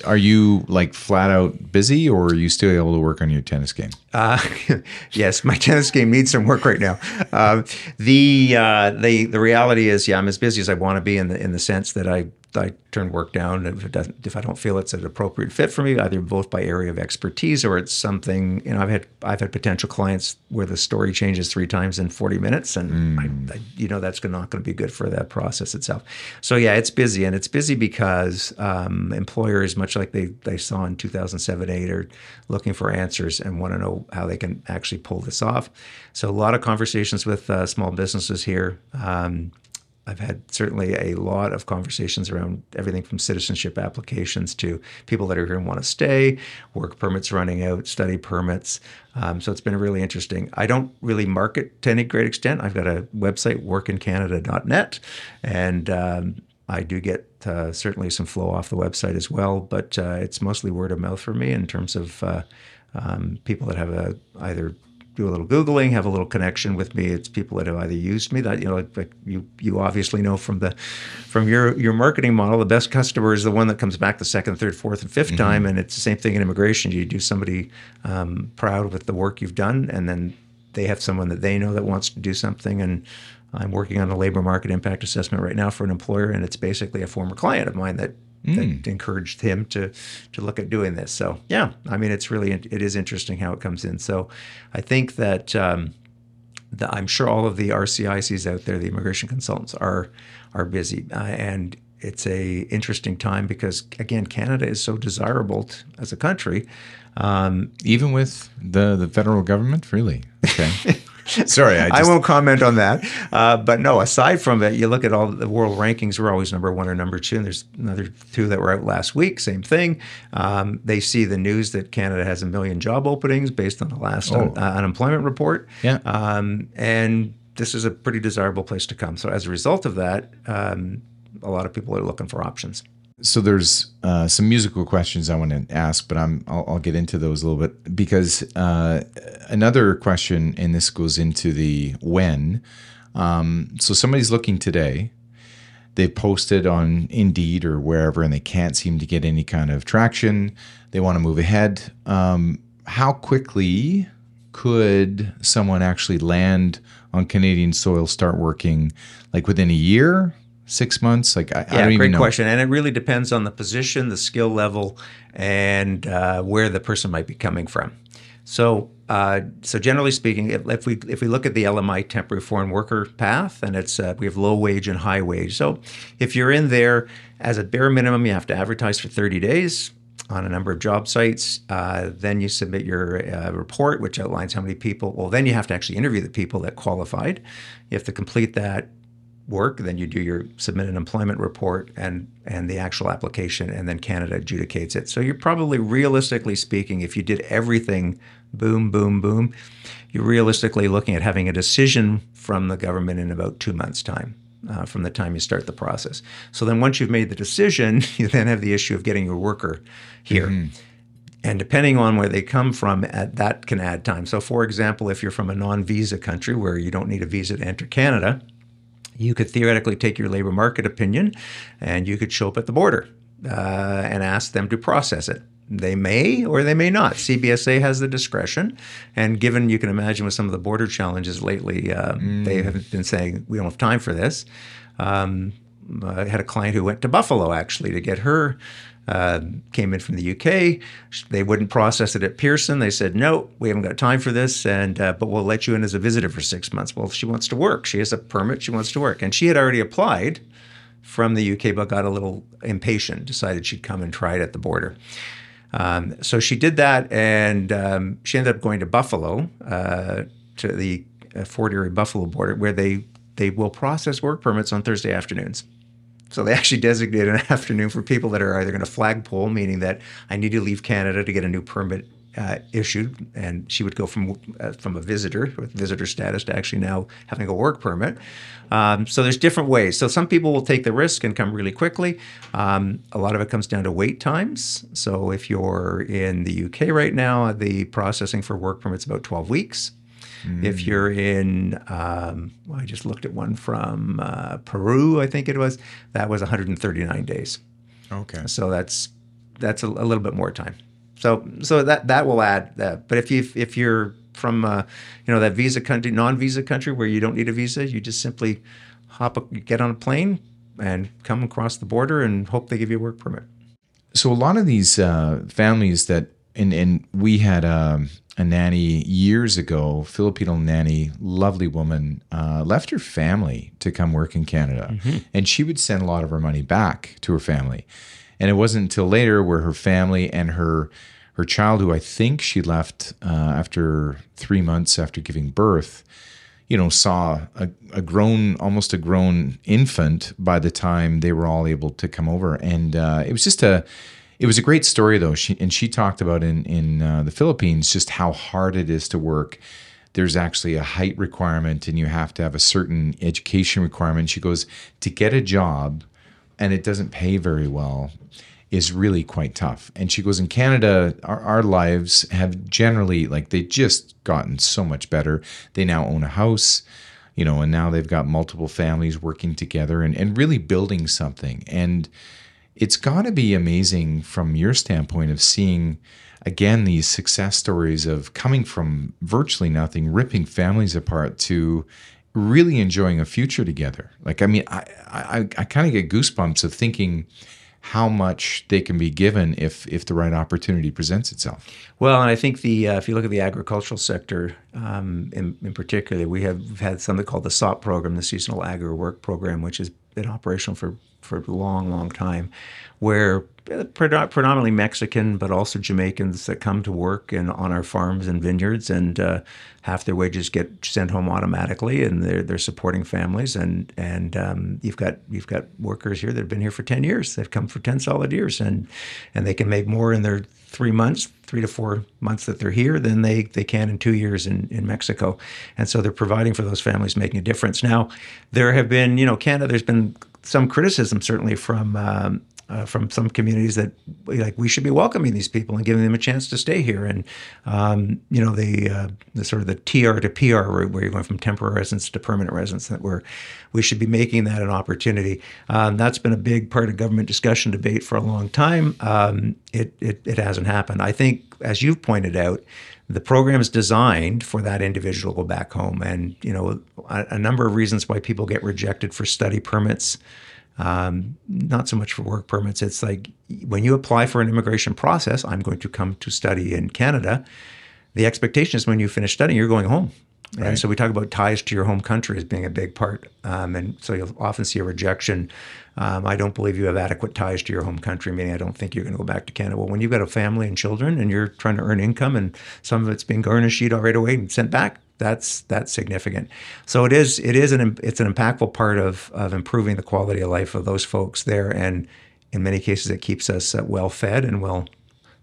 are you like flat out busy or are you still able to work on your tennis game? Uh, [LAUGHS] yes, my tennis game needs some work right now. Uh, the, uh, the, the reality is, yeah, I'm as busy as I want to be in the, in the sense that I I turn work down if it doesn't if I don't feel it's an appropriate fit for me, either both by area of expertise or it's something you know I've had I've had potential clients where the story changes three times in 40 minutes, and mm. I, I, you know that's not going to be good for that process itself. So yeah, it's busy, and it's busy because um, employers, much like they they saw in 2007 8, are looking for answers and want to know how they can actually pull this off. So a lot of conversations with uh, small businesses here. Um, I've had certainly a lot of conversations around everything from citizenship applications to people that are here and want to stay, work permits running out, study permits. Um, so it's been really interesting. I don't really market to any great extent. I've got a website, workincanada.net, and um, I do get uh, certainly some flow off the website as well, but uh, it's mostly word of mouth for me in terms of uh, um, people that have a, either do a little googling, have a little connection with me. It's people that have either used me that you know, like you you obviously know from the from your your marketing model, the best customer is the one that comes back the second, third, fourth, and 5th mm-hmm. time, and it's the same thing in immigration. You do somebody um, proud with the work you've done, and then they have someone that they know that wants to do something and I'm working on a labor market impact assessment right now for an employer, and it's basically a former client of mine that mm. that encouraged him to to look at doing this. So yeah, I mean it's really it is interesting how it comes in. So I think that. Um, the, I'm sure all of the RCICs out there, the immigration consultants, are are busy, uh, and it's a interesting time because again, Canada is so desirable t- as a country. Um, Even with the the federal government, really. Okay. [LAUGHS] [LAUGHS] Sorry, I, just... I, won't comment on that. Uh, but no, aside from it, you look at all the world rankings, we're always number one or number two. And there's another two that were out last week, same thing. Um, they see the news that Canada has a million job openings based on the last oh. un- uh, unemployment report. Yeah. Um, and this is a pretty desirable place to come. So as a result of that, um, a lot of people are looking for options so there's uh, some musical questions I want to ask, but I'm I'll, I'll get into those a little bit because uh, another question, and this goes into the when. Um, so somebody's looking today. They've posted on Indeed or wherever, and they can't seem to get any kind of traction. They want to move ahead. Um, how quickly could someone actually land on Canadian soil, start working, like within a year? Six months? Like, I, yeah, I great question. And it really depends on the position, the skill level, and uh, where the person might be coming from. So, uh, so generally speaking, if, if, we if we look at the LMI temporary foreign worker path, and it's uh, we have low wage and high wage. So, if you're in there as a bare minimum, you have to advertise for 30 days on a number of job sites. Uh, then you submit your uh, report, which outlines how many people. Well, then you have to actually interview the people that qualified. You have to complete that work, then you do your submit an employment report and and the actual application, and then Canada adjudicates it. So you're probably realistically speaking, if you did everything, boom, boom, boom, you're realistically looking at having a decision from the government in about two months' time. Uh, from the time you start the process. So then, once you've made the decision, [LAUGHS] you then have the issue of getting your worker here. Mm-hmm. And depending on where they come from, at, that can add time. So, for example, if you're from a non visa country where you don't need a visa to enter Canada, you could theoretically take your labor market opinion and you could show up at the border uh, and ask them to process it. They may or they may not. CBSA has the discretion. And given you can imagine with some of the border challenges lately, uh, mm. they have been saying, we don't have time for this. Um, I had a client who went to Buffalo actually to get her uh, came in from the UK. They wouldn't process it at Pearson. They said, "No, we haven't got time for this, and uh, but we'll let you in as a visitor for six months." Well, she wants to work. She has a permit. She wants to work, and she had already applied from the UK, but got a little impatient. Decided she'd come and try it at the border. Um, so she did that, and um, she ended up going to Buffalo, uh, to the uh, Fort Erie Buffalo border, where they they will process work permits on Thursday afternoons. So they actually designate an [LAUGHS] afternoon for people that are either going to flagpole, meaning that I need to leave Canada to get a new permit uh, issued, and she would go from uh, from a visitor with visitor status to actually now having a work permit. Um, so there's different ways. So some people will take the risk and come really quickly. Um, a lot of it comes down to wait times. So if you're in the UK right now, the processing for work permits about 12 weeks. Mm. If you're in, um, well, I just looked at one from uh, Peru, I think it was. That was 139 days. Okay. So that's that's a, a, little bit more time. So so that that will add that. But if you if you're from uh, you know that visa country, non-visa country where you don't need a visa, you just simply hop a, get on a plane, and come across the border and hope they give you a work permit. So a lot of these uh, families that and and we had a, a nanny years ago, Filipino nanny, lovely woman, uh, left her family to come work in Canada, mm-hmm. and she would send a lot of her money back to her family. And it wasn't until later where her family and her her child, who I think she left uh, after three months after giving birth, you know, saw a, a, grown, almost a grown infant by the time they were all able to come over, and uh, it was just a, it was a great story though. She and she talked about in in uh, the Philippines just how hard it is to work. There's actually a height requirement, and you have to have a certain education requirement. She goes to get a job, and it doesn't pay very well is really quite tough. And she goes, in Canada, our, our lives have generally, like, they just gotten so much better. They now own a house, you know, and now they've got multiple families working together and, and really building something. And it's got to be amazing from your standpoint of seeing, again, these success stories of coming from virtually nothing, ripping families apart to really enjoying a future together. Like, I mean, I, I, I kind of get goosebumps of thinking, how much they can be given if if the right opportunity presents itself. Well, and I think the uh, if you look at the agricultural sector um, in, in particular, we have had something called the SAWP program, the Seasonal Agri Work Program, which has been operational for for a long, long time, where predominantly Mexican, but also Jamaicans that come to work and on our farms and vineyards, and uh, half their wages get sent home automatically, and they're they're supporting families. And and um, you've got you've got workers here that have been here for ten years. They've come for ten solid years, and and they can make more in their three months, three to four months that they're here than they they can in two years in in Mexico. And so they're providing for those families, making a difference. Now, there have been you know Canada. There's been some criticism certainly from um, uh, from some communities that like we should be welcoming these people and giving them a chance to stay here. And um, you know the uh, the sort of the TR to PR route where you're going from temporary residence to permanent residence that we're we should be making that an opportunity. Um, that's been a big part of government discussion debate for a long time. Um, it, it it hasn't happened. I think as you've pointed out the program is designed for that individual to go back home. And you know, a, a, number of reasons why people get rejected for study permits. Um, not so much for work permits. It's like when you apply for an immigration process, I'm going to come to study in Canada. The expectation is when you finish studying, you're going home. Right. And so we talk about ties to your home country as being a big part. Um, and so you'll often see a rejection. Um, I don't believe you have adequate ties to your home country, meaning I don't think you're going to go back to Canada. Well, when you've got a family and children and you're trying to earn income and some of it's being garnished right away and sent back, that's that's significant. So it is it is an it's an impactful part of of improving the quality of life of those folks there, and in many cases it keeps us uh, well fed and well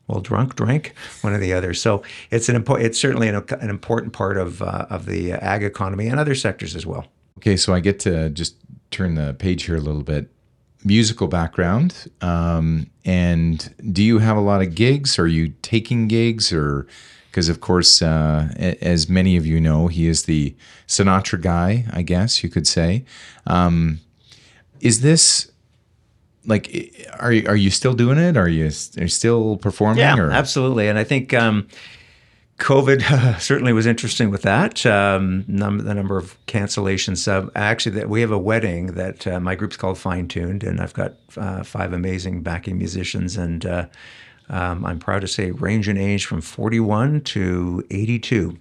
well drunk drank one or the other. So it's an important it's certainly an, an important part of uh, of the ag economy and other sectors as well. Okay so i get to just turn the page here a little bit. Musical background um, and do you have a lot of gigs? Are you taking gigs or because of course uh, as many of you know he is the sinatra guy i guess you could say. Um, is this like are you, are you still doing it? Are you, are you still performing yeah or? absolutely. And i think um, covid uh, [LAUGHS] certainly was interesting with that. Um, num- the number of cancellations. Uh, actually that we have a wedding that uh, my group's called fine tuned and i've got uh, five amazing backing musicians and uh, um, i'm proud to say range in age from 41 to 82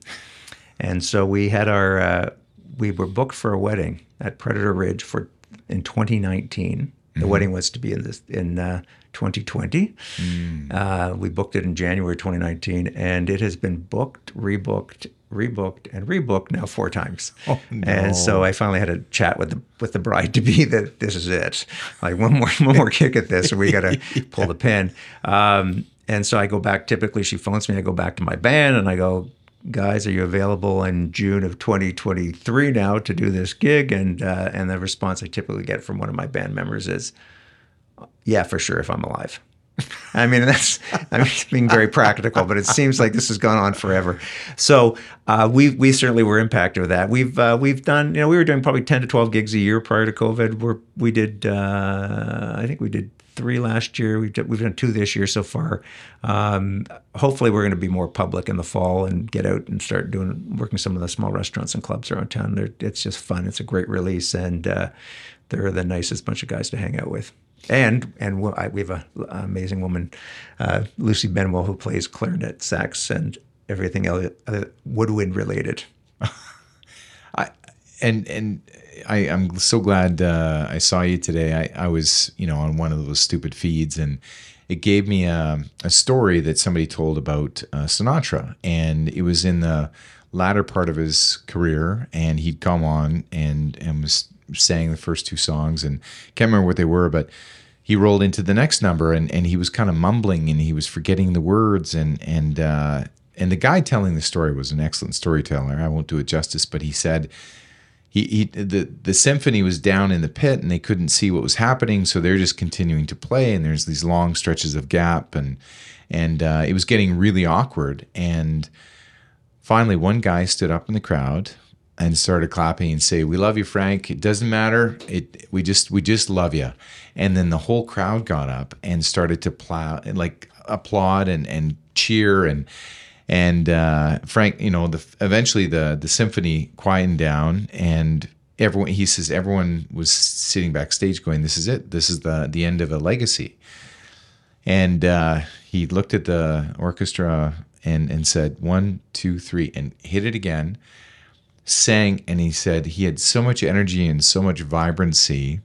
and so we had our uh, we were booked for a wedding at predator ridge for in 2019 the mm-hmm. wedding was to be in this in uh, 2020. Mm. Uh, we booked it in January 2019, and it has been booked, rebooked, rebooked, and rebooked now four times. Oh, no. And so I finally had a chat with the with the bride to be that this is it. Like one more one more kick at this, and we got to [LAUGHS] pull the pin. Um, and so I go back. Typically, she phones me. I go back to my band, and I go, guys, are you available in June of 2023 now to do this gig? And uh, and the response I typically get from one of my band members is, yeah, for sure, if I'm alive. I mean, that's I mean, being very practical, but it seems like this has gone on forever. So uh, we we certainly were impacted with that. We've uh, we've done you know we were doing probably ten to twelve gigs a year prior to COVID. We're we did uh, I think we did three last year. We've done, we've done two this year so far. Um, hopefully, we're going to be more public in the fall and get out and start doing working some of the small restaurants and clubs around town. They're, it's just fun. It's a great release, and uh, they're the nicest bunch of guys to hang out with. And and we have an amazing woman, uh, Lucy Benwell, who plays clarinet, sax, and everything else, uh, woodwind related. [LAUGHS] I and and I, I'm so glad uh, I saw you today. I, I was you know on one of those stupid feeds and it gave me a, a story that somebody told about uh, Sinatra and it was in the latter part of his career and he'd come on and and was sang the first two songs and can't remember what they were but he rolled into the next number and, and he was kind of mumbling and he was forgetting the words and and uh, and the guy telling the story was an excellent storyteller. I won't do it justice, but he said he, he the the symphony was down in the pit and they couldn't see what was happening, so they're just continuing to play and there's these long stretches of gap and and uh, it was getting really awkward and finally one guy stood up in the crowd and started clapping and say we love you frank. It doesn't matter. It we just we just love you and then the whole crowd got up and started to plow and like applaud and and cheer and and uh, frank you know the eventually the the symphony quietened down and everyone he says everyone was sitting backstage going this is it. This is the the end of a legacy. And uh, he looked at the orchestra and and said one two three and hit it again sang and he said he had so much energy and so much vibrancy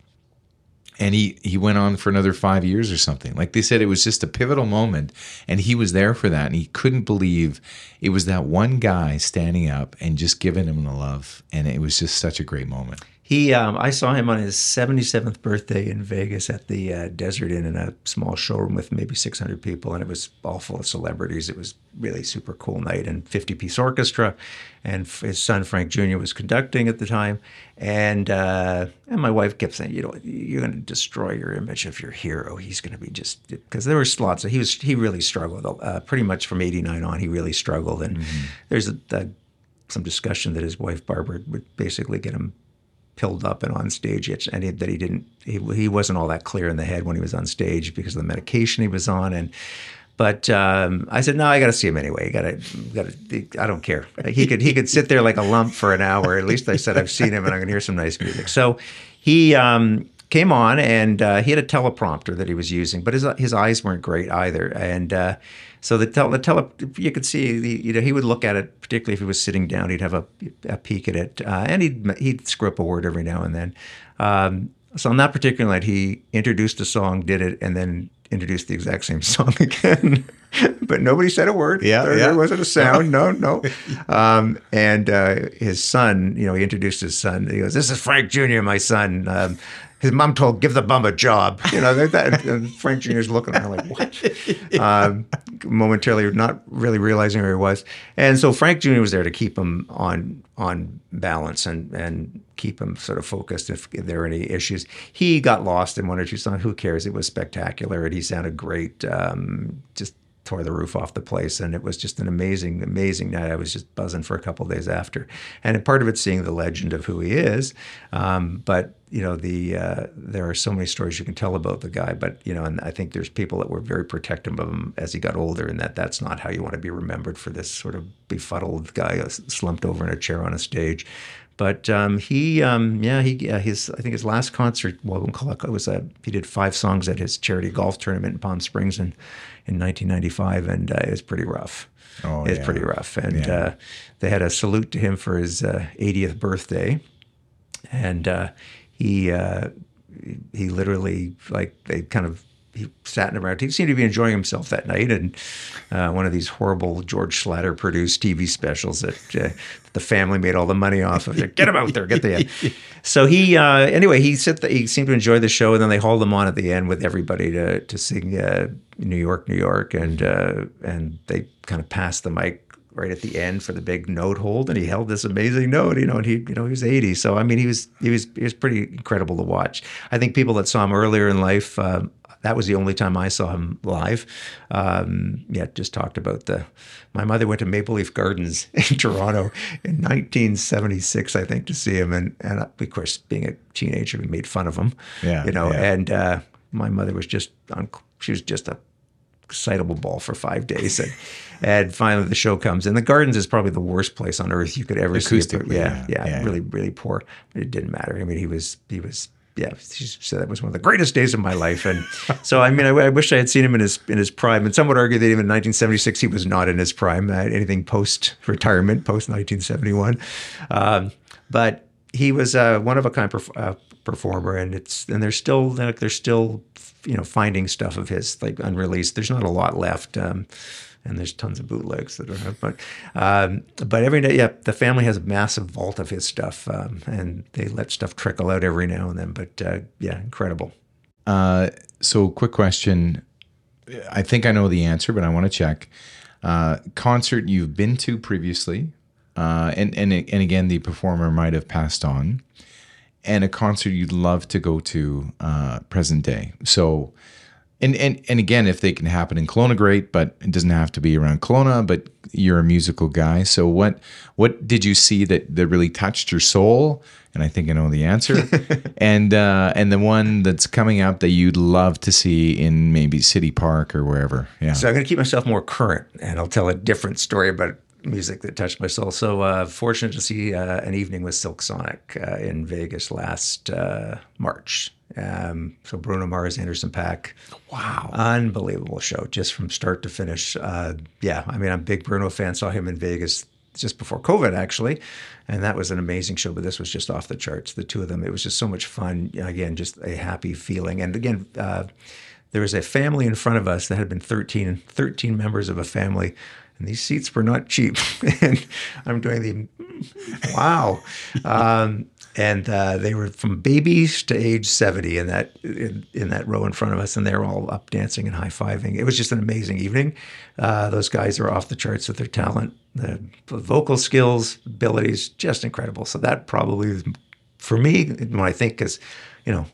and he he went on for another five years or something. Like they said it was just a pivotal moment and he was there for that and he couldn't believe it was that one guy standing up and just giving him the love and it was just such a great moment He, um, I saw him on his 77th birthday in Vegas at the uh, Desert Inn in a small showroom with maybe 600 people, and it was all full of celebrities. It was really super cool night and 50 piece orchestra, and f- his son Frank Jr. was conducting at the time, and uh, and my wife kept saying, you know, you're going to destroy your image of your hero. He's going to be just because there were lots of he was he really struggled uh, pretty much from '89 on. He really struggled, and there's a, a some discussion that his wife Barbara would basically get him pilled up and on stage and he, that he didn't he, he wasn't all that clear in the head when he was on stage because of the medication he was on and but um, I said no I got to see him anyway. Got to got to I don't care. He could he could sit there like a lump for an hour. At least I said I've seen him and I'm gonna hear some nice music. So he um, came on and uh, he had a teleprompter that he was using but his his eyes weren't great either. And uh, so the tele, the tele you could see the, you know he would look at it particularly if he was sitting down he'd have a, a peek at it uh, and he'd he'd screw up a word every now and then. Um, so on that particular night he introduced a song did it and then introduced the exact same [LAUGHS] song again. But nobody said a word. Yeah, there, yeah. there wasn't a sound. No. No um, and uh, his son you know he introduced his son. He goes this is Frank Jr. my son. Um, his mom told give the bum a job [LAUGHS] you know that, and Frank Jr.'s looking at her like what [LAUGHS] um, momentarily not really realizing where he was. And so Frank Jr. was there to keep him on on balance and and keep him sort of focused if there were any issues. He got lost in one or two songs. Who cares? It was spectacular and he sounded great. Um, just tore the roof off the place and it was just an amazing amazing night. I was just buzzing for a couple days after. And part of it's seeing the legend of who he is um, but you know the uh, there are so many stories you can tell about the guy but you know and i think there's people that were very protective of him as he got older and that that's not how you want to be remembered for this sort of befuddled guy slumped over in a chair on a stage but um, he, um, yeah, he, uh, his, I think his last concert, well, it was a, he did five songs at his charity golf tournament in Palm Springs in, in 1995, and uh, it was pretty rough. Oh, it's yeah. pretty rough, and Yeah. uh, they had a salute to him for his uh, 80th birthday, and uh, he, uh, he literally like they kind of he sat in around. He seemed to be enjoying himself that night, and uh, one of these horrible George Schlatter produced TV specials that, uh, that the family made all the money off of. Get him out there, get the. [LAUGHS] So he uh, anyway he sit he seemed to enjoy the show, and then they hauled him on at the end with everybody to to sing uh, New York, New York, and uh, and they kind of passed the mic right at the end for the big note hold, and he held this amazing note, you know, and he, you know, he was 80. So I mean, he was he was he was pretty incredible to watch. I think people that saw him earlier in life. Um, that was the only time I saw him live. Um, yeah, just talked about the. My mother went to Maple Leaf Gardens [LAUGHS] in Toronto in 1976, I think, to see him, and and of course, being a teenager, we made fun of him. Yeah, you know, yeah. and uh, my mother was just on. She was just a excitable ball for five days, and, [LAUGHS] and finally the show comes. And the Gardens is probably the worst place on earth you could ever see. it. Acoustically, yeah, yeah, yeah, yeah. really, really poor. But it didn't matter. I mean, he was he was yeah, she said that was one of the greatest days of my life. And so, I mean, I, I, wish I had seen him in his in his prime. And some would argue that even in 1976 he was not in his prime. Uh, anything post retirement, post 1971, um, but he was a one of a kind perf- uh, performer, and it's and there's still like there's still you know finding stuff of his like unreleased. There's not a lot left. Um, and there's tons of bootlegs that are but um, but every day yeah the family has a massive vault of his stuff um, and they let stuff trickle out every now and then but uh, yeah incredible. Uh, so quick question. I think i know the answer but i want to check. Uh, concert you've been to previously uh, and, and and again the performer might have passed on and a concert you'd love to go to uh, present day. So and, and and again, if they can happen in Kelowna, great. But it doesn't have to be around Kelowna. But you're a musical guy, so what what did you see that that really touched your soul? And I think I know the answer. [LAUGHS] and uh, and the one that's coming up that you'd love to see in maybe City Park or wherever. Yeah. So I'm going to keep myself more current, and I'll tell a different story about music that touched my soul. So uh, fortunate to see uh, an evening with Silk Sonic uh, in Vegas last uh, March. Um, so Bruno Mars, Anderson .Paak. Wow. Unbelievable show, just from start to finish. Uh, yeah, I mean, I'm a big Bruno fan. Saw him in Vegas just before COVID, actually. And that was an amazing show, but this was just off the charts. The two of them, it was just so much fun. Again, just a happy feeling. And again, uh, there was a family in front of us that had been 13, 13 members of a family and these seats were not cheap. [LAUGHS] and I'm doing the wow. Um, and uh, they were from babies to age 70 in that in, in, that row in front of us and they were all up dancing and high-fiving it was just an amazing evening uh, those guys are off the charts with their talent the vocal skills abilities just incredible so that probably for me when i think is you know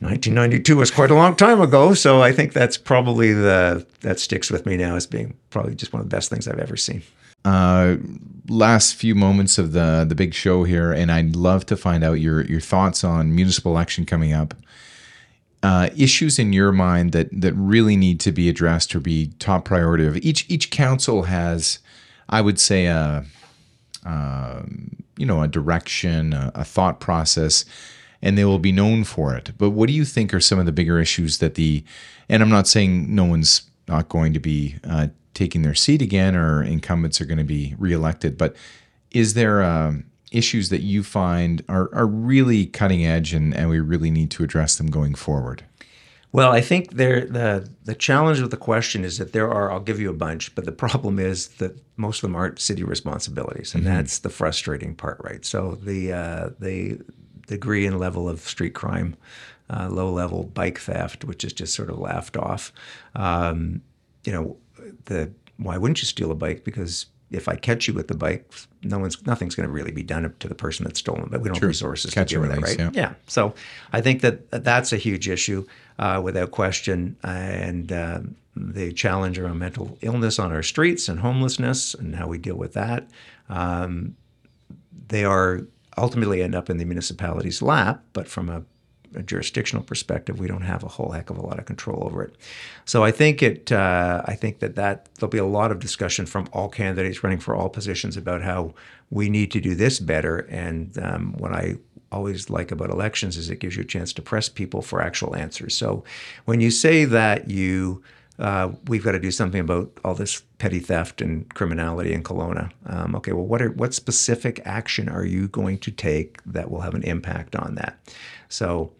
1992 was quite a long time ago, so I think that's probably the that sticks with me now as being probably just one of the best things I've ever seen. Uh, last few moments of the the big show here, and I'd love to find out your your thoughts on municipal election coming up. Uh, issues in your mind that that really need to be addressed or be top priority of each each council has, I would say a, uh, you know a direction, a, a thought process and they will be known for it. But what do you think are some of the bigger issues that the, and I'm not saying no one's not going to be uh, taking their seat again or incumbents are going to be reelected, but is there uh, issues that you find are, are really cutting edge and, and we really need to address them going forward? Well, I think there the the challenge with the question is that there are. I'll give you a bunch, but the problem is that most of them aren't city responsibilities, and mm-hmm. that's the frustrating part, right? So the uh, the degree and level of street crime, uh, low level bike theft, which is just sort of laughed off. Um, you know, the why wouldn't you steal a bike? Because if I catch you with the bike, no one's nothing's going to really be done to the person that's stolen. But we don't have resources catch to deal with that, right? Yeah. yeah. So I think that that's a huge issue, uh, without question. And uh, the challenge around mental illness on our streets and homelessness and how we deal with that. Um, they are ultimately end up in the municipality's lap, but from a, a, jurisdictional perspective, we don't have a whole heck of a lot of control over it. So I think it. Uh, I think that that there'll be a lot of discussion from all candidates running for all positions about how we need to do this better. And um, what I always like about elections is it gives you a chance to press people for actual answers. So when you say that you uh, we've got to do something about all this petty theft and criminality in Kelowna. Um, okay, well, what are, what specific action are you going to take that will have an impact on that? So,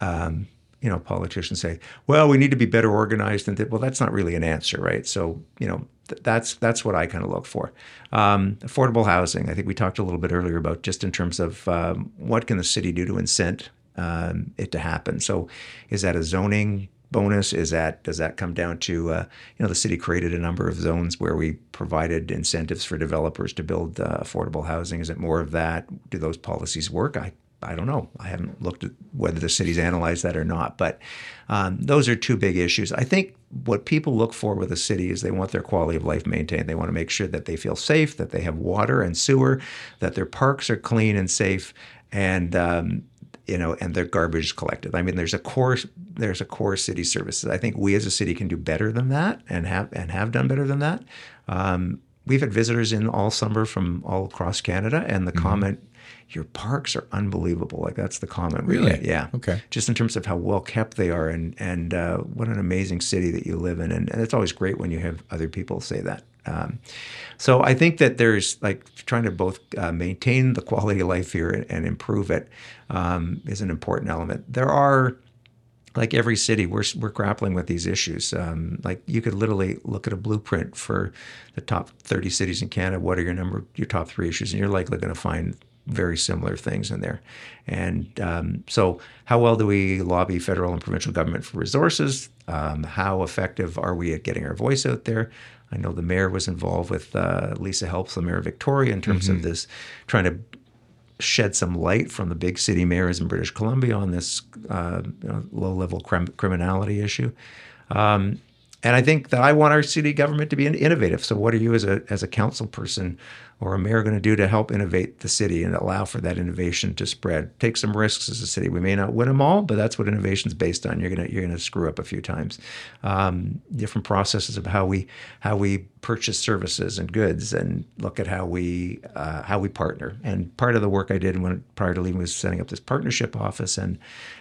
um, you know, politicians say, well, we need to be better organized, and well, that's not really an answer, right? So, you know, th- that's that's what I kind of look for. Um, affordable housing. I think we talked a little bit earlier about just in terms of um, what can the city do to incent um, it to happen. So, is that a zoning bonus is that does that come down to uh, you know the city created a number of zones where we provided incentives for developers to build uh, affordable housing is it more of that do those policies work i I don't know. I haven't looked at whether the city's analyzed that or not, but um, those are two big issues. I think what people look for with a city is they want their quality of life maintained. They want to make sure that they feel safe, that they have water and sewer, that their parks are clean and safe, and um, you know, and their garbage collected. I mean, there's a core there's a core city services. I think we as a city can do better than that, and have and have done better than that. Um, we've had visitors in all summer from all across Canada, and the mm-hmm. comment your parks are unbelievable. Like that's the comment. Really? get. Yeah. Okay. Just in terms of how well kept they are, and and uh, what an amazing city that you live in, and, and it's always great when you have other people say that. Um, so I think that there's like trying to both uh, maintain the quality of life here and, and improve it um, is an important element. There are like every city, we're, we're grappling with these issues. Um, like you could literally look at a blueprint for the top 30 cities in Canada. What are your number, your top three issues? And you're likely going to find very similar things in there. And um, so, how well do we lobby federal and provincial government for resources? Um, how effective are we at getting our voice out there? I know the mayor was involved with uh, Lisa Helps, the mayor of Victoria, in terms of this trying to shed some light from the big city mayors in British Columbia on this uh, you know, low-level crim- criminality issue. Um, and I think that I want our city government to be innovative. So, what are you as a as a council person or a mayor going to do to help innovate the city and allow for that innovation to spread? Take some risks as a city. We may not win them all, but that's what innovation's based on. You're gonna you're gonna screw up a few times. Um, different processes of how we how we purchase services and goods, and look at how we uh, how we partner. And part of the work I did when prior to leaving was setting up this partnership office and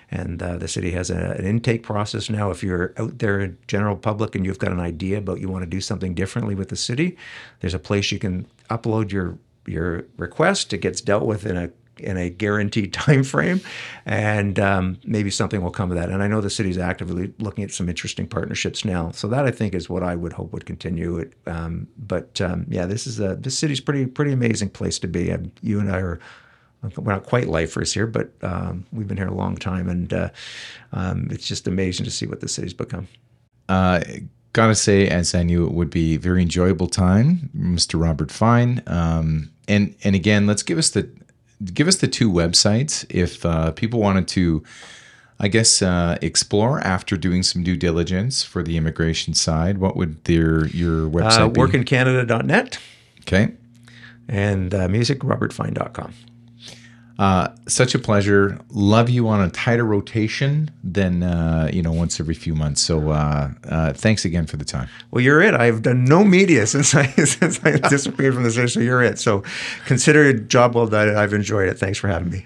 and uh, the city has a, an intake process now. If you're out there general public and you've got an idea about you want to do something differently with the city, there's a place you can upload your your request. It gets dealt with in a in a guaranteed [LAUGHS] time frame, and um, maybe something will come of that. And I know the city's actively looking at some interesting partnerships now. So that I think is what I would hope would continue. It, um, but um, yeah, this is a this city's pretty pretty amazing place to be. And you and I are we're not quite lifers here, but um, we've been here a long time, and uh, um, it's just amazing to see what the city's become. Uh, gotta say, as I knew it would be a very enjoyable time, Mr. Robert Fine. Um, and and again, let's give us the give us the two websites if uh, people wanted to. I guess uh, explore after doing some due diligence for the immigration side. What would their your website Uh, be? workincanada.net Okay. and uh, musicrobertfine.com. Uh, such a pleasure. Love you on a tighter rotation than uh, you know once every few months. So uh, uh, thanks again for the time. Well, you're it. I've done no media [LAUGHS] since I since I disappeared from the city, so you're it. So consider a job well done. I've enjoyed it. Thanks for having me.